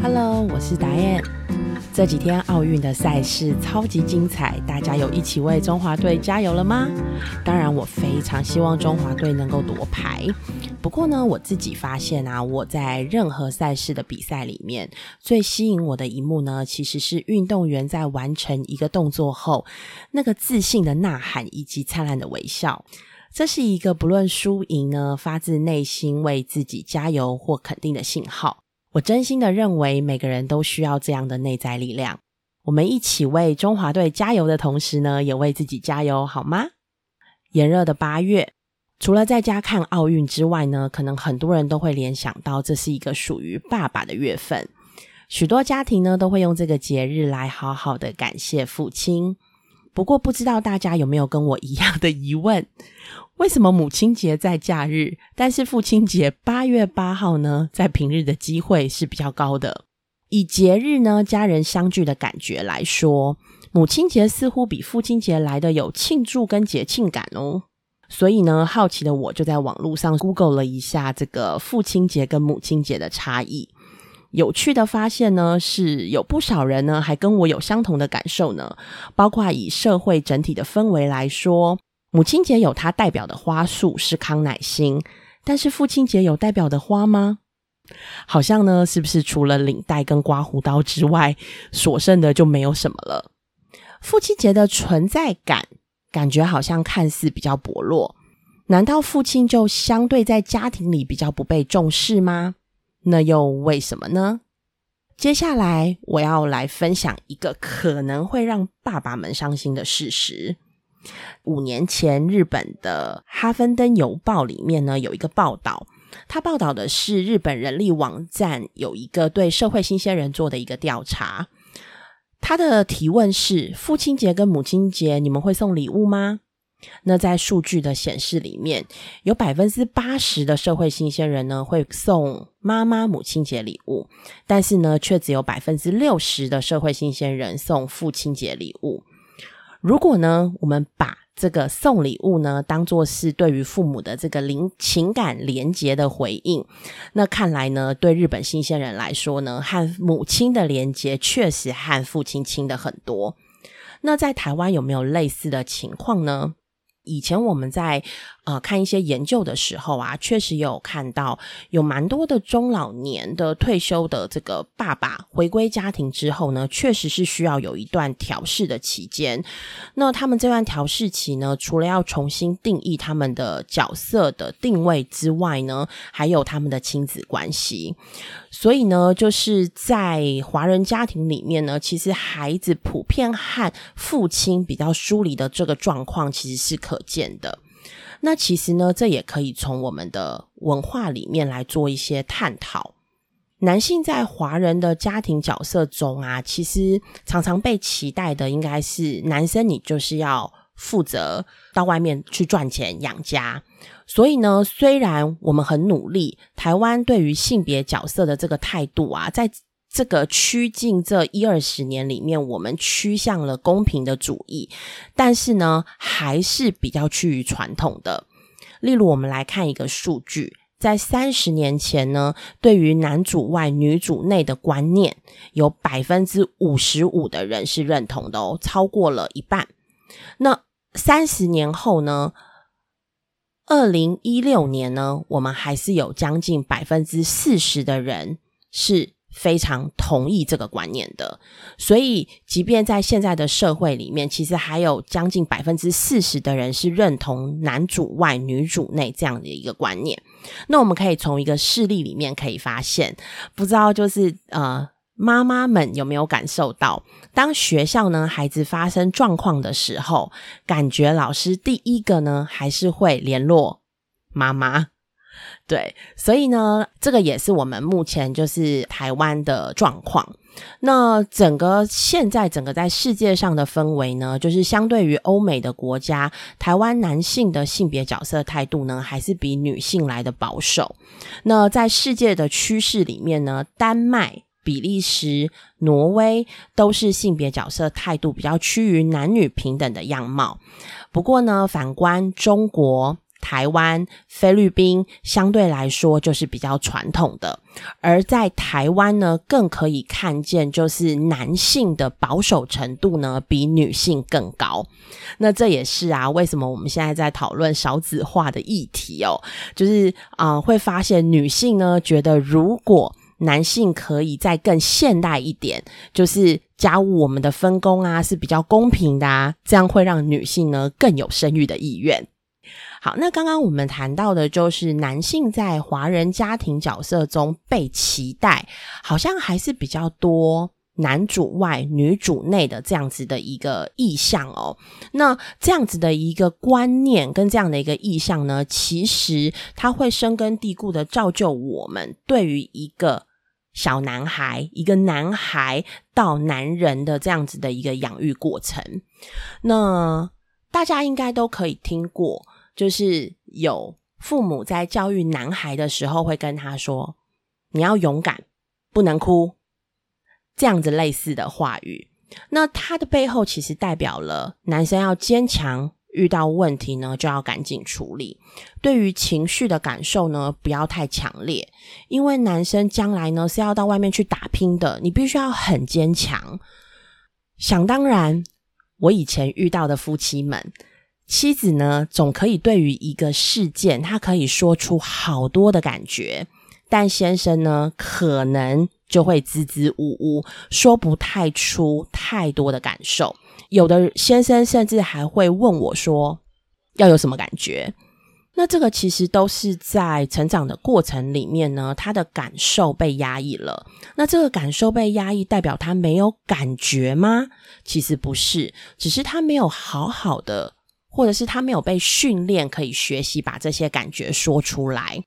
Hello，我是达燕。这几天奥运的赛事超级精彩，大家有一起为中华队加油了吗？当然，我非常希望中华队能够夺牌。不过呢，我自己发现啊，我在任何赛事的比赛里面，最吸引我的一幕呢，其实是运动员在完成一个动作后，那个自信的呐喊以及灿烂的微笑。这是一个不论输赢呢，发自内心为自己加油或肯定的信号。我真心的认为，每个人都需要这样的内在力量。我们一起为中华队加油的同时呢，也为自己加油，好吗？炎热的八月，除了在家看奥运之外呢，可能很多人都会联想到这是一个属于爸爸的月份。许多家庭呢，都会用这个节日来好好的感谢父亲。不过，不知道大家有没有跟我一样的疑问？为什么母亲节在假日，但是父亲节八月八号呢？在平日的机会是比较高的。以节日呢，家人相聚的感觉来说，母亲节似乎比父亲节来的有庆祝跟节庆感哦。所以呢，好奇的我就在网络上 Google 了一下这个父亲节跟母亲节的差异。有趣的发现呢，是有不少人呢还跟我有相同的感受呢。包括以社会整体的氛围来说。母亲节有它代表的花束是康乃馨，但是父亲节有代表的花吗？好像呢，是不是除了领带跟刮胡刀之外，所剩的就没有什么了？父亲节的存在感，感觉好像看似比较薄弱。难道父亲就相对在家庭里比较不被重视吗？那又为什么呢？接下来我要来分享一个可能会让爸爸们伤心的事实。五年前，日本的《哈芬登邮报》里面呢有一个报道，他报道的是日本人力网站有一个对社会新鲜人做的一个调查。他的提问是：父亲节跟母亲节，你们会送礼物吗？那在数据的显示里面，有百分之八十的社会新鲜人呢会送妈妈母亲节礼物，但是呢，却只有百分之六十的社会新鲜人送父亲节礼物。如果呢，我们把这个送礼物呢当做是对于父母的这个灵情感连结的回应，那看来呢，对日本新鲜人来说呢，和母亲的连结确实和父亲亲的很多。那在台湾有没有类似的情况呢？以前我们在呃看一些研究的时候啊，确实有看到有蛮多的中老年的退休的这个爸爸回归家庭之后呢，确实是需要有一段调试的期间。那他们这段调试期呢，除了要重新定义他们的角色的定位之外呢，还有他们的亲子关系。所以呢，就是在华人家庭里面呢，其实孩子普遍和父亲比较疏离的这个状况，其实是可见的。那其实呢，这也可以从我们的文化里面来做一些探讨。男性在华人的家庭角色中啊，其实常常被期待的应该是男生，你就是要负责到外面去赚钱养家。所以呢，虽然我们很努力，台湾对于性别角色的这个态度啊，在这个趋近这一二十年里面，我们趋向了公平的主义，但是呢，还是比较趋于传统的。例如，我们来看一个数据，在三十年前呢，对于男主外女主内的观念，有百分之五十五的人是认同的哦，超过了一半。那三十年后呢？二零一六年呢，我们还是有将近百分之四十的人是非常同意这个观念的。所以，即便在现在的社会里面，其实还有将近百分之四十的人是认同男主外女主内这样的一个观念。那我们可以从一个事例里面可以发现，不知道就是呃。妈妈们有没有感受到，当学校呢孩子发生状况的时候，感觉老师第一个呢还是会联络妈妈？对，所以呢，这个也是我们目前就是台湾的状况。那整个现在整个在世界上的氛围呢，就是相对于欧美的国家，台湾男性的性别角色态度呢，还是比女性来的保守。那在世界的趋势里面呢，丹麦。比利时、挪威都是性别角色态度比较趋于男女平等的样貌。不过呢，反观中国、台湾、菲律宾相对来说就是比较传统的，而在台湾呢，更可以看见就是男性的保守程度呢比女性更高。那这也是啊，为什么我们现在在讨论少子化的议题哦？就是啊，会发现女性呢觉得如果男性可以再更现代一点，就是家务我们的分工啊是比较公平的啊，这样会让女性呢更有生育的意愿。好，那刚刚我们谈到的就是男性在华人家庭角色中被期待，好像还是比较多男主外女主内的这样子的一个意向哦。那这样子的一个观念跟这样的一个意向呢，其实它会深根蒂固的造就我们对于一个。小男孩，一个男孩到男人的这样子的一个养育过程，那大家应该都可以听过，就是有父母在教育男孩的时候会跟他说：“你要勇敢，不能哭。”这样子类似的话语，那他的背后其实代表了男生要坚强。遇到问题呢，就要赶紧处理。对于情绪的感受呢，不要太强烈，因为男生将来呢是要到外面去打拼的，你必须要很坚强。想当然，我以前遇到的夫妻们，妻子呢总可以对于一个事件，他可以说出好多的感觉，但先生呢可能就会支支吾吾，说不太出太多的感受。有的先生甚至还会问我说：“要有什么感觉？”那这个其实都是在成长的过程里面呢，他的感受被压抑了。那这个感受被压抑，代表他没有感觉吗？其实不是，只是他没有好好的，或者是他没有被训练可以学习把这些感觉说出来。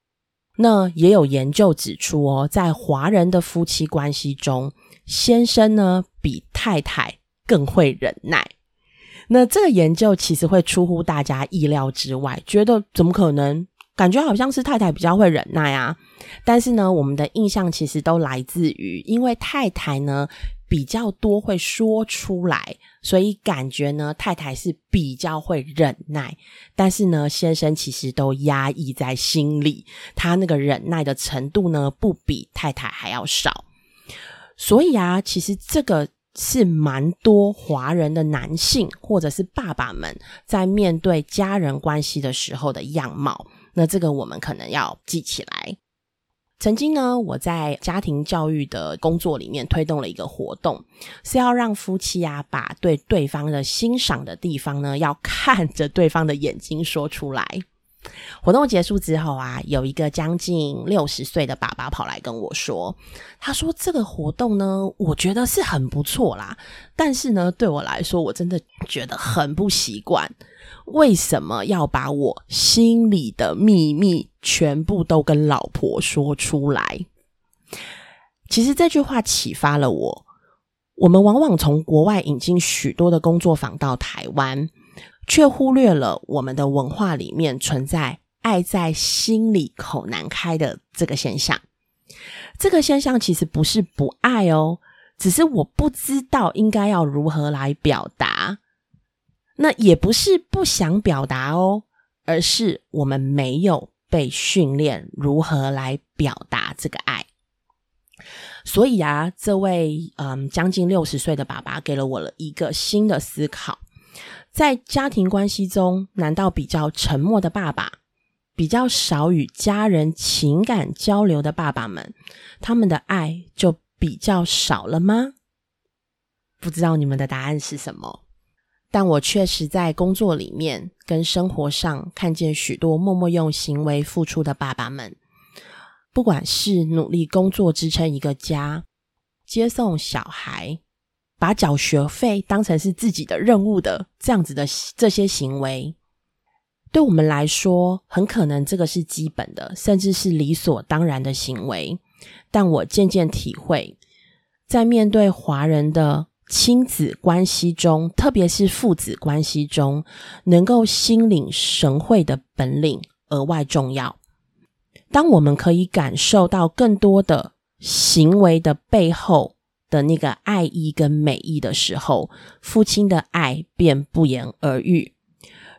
那也有研究指出哦，在华人的夫妻关系中，先生呢比太太。更会忍耐，那这个研究其实会出乎大家意料之外，觉得怎么可能？感觉好像是太太比较会忍耐啊。但是呢，我们的印象其实都来自于，因为太太呢比较多会说出来，所以感觉呢太太是比较会忍耐。但是呢，先生其实都压抑在心里，他那个忍耐的程度呢不比太太还要少。所以啊，其实这个。是蛮多华人的男性或者是爸爸们在面对家人关系的时候的样貌，那这个我们可能要记起来。曾经呢，我在家庭教育的工作里面推动了一个活动，是要让夫妻啊把对对方的欣赏的地方呢，要看着对方的眼睛说出来。活动结束之后啊，有一个将近六十岁的爸爸跑来跟我说：“他说这个活动呢，我觉得是很不错啦，但是呢，对我来说，我真的觉得很不习惯。为什么要把我心里的秘密全部都跟老婆说出来？”其实这句话启发了我。我们往往从国外引进许多的工作坊到台湾。却忽略了我们的文化里面存在“爱在心里口难开”的这个现象。这个现象其实不是不爱哦，只是我不知道应该要如何来表达。那也不是不想表达哦，而是我们没有被训练如何来表达这个爱。所以啊，这位嗯将近六十岁的爸爸给了我了一个新的思考。在家庭关系中，难道比较沉默的爸爸，比较少与家人情感交流的爸爸们，他们的爱就比较少了吗？不知道你们的答案是什么，但我确实在工作里面跟生活上看见许多默默用行为付出的爸爸们，不管是努力工作支撑一个家，接送小孩。把缴学费当成是自己的任务的这样子的这些行为，对我们来说，很可能这个是基本的，甚至是理所当然的行为。但我渐渐体会，在面对华人的亲子关系中，特别是父子关系中，能够心领神会的本领额外重要。当我们可以感受到更多的行为的背后。的那个爱意跟美意的时候，父亲的爱便不言而喻。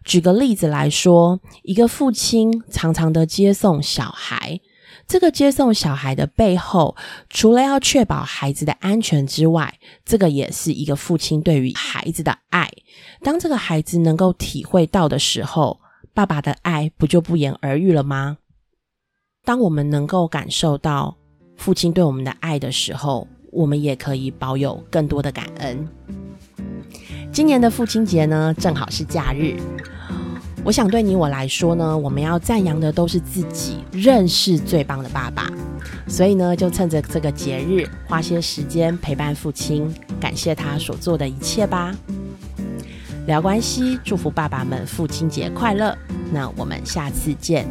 举个例子来说，一个父亲常常的接送小孩，这个接送小孩的背后，除了要确保孩子的安全之外，这个也是一个父亲对于孩子的爱。当这个孩子能够体会到的时候，爸爸的爱不就不言而喻了吗？当我们能够感受到父亲对我们的爱的时候，我们也可以保有更多的感恩。今年的父亲节呢，正好是假日。我想对你我来说呢，我们要赞扬的都是自己认识最棒的爸爸。所以呢，就趁着这个节日，花些时间陪伴父亲，感谢他所做的一切吧。聊关系，祝福爸爸们父亲节快乐。那我们下次见。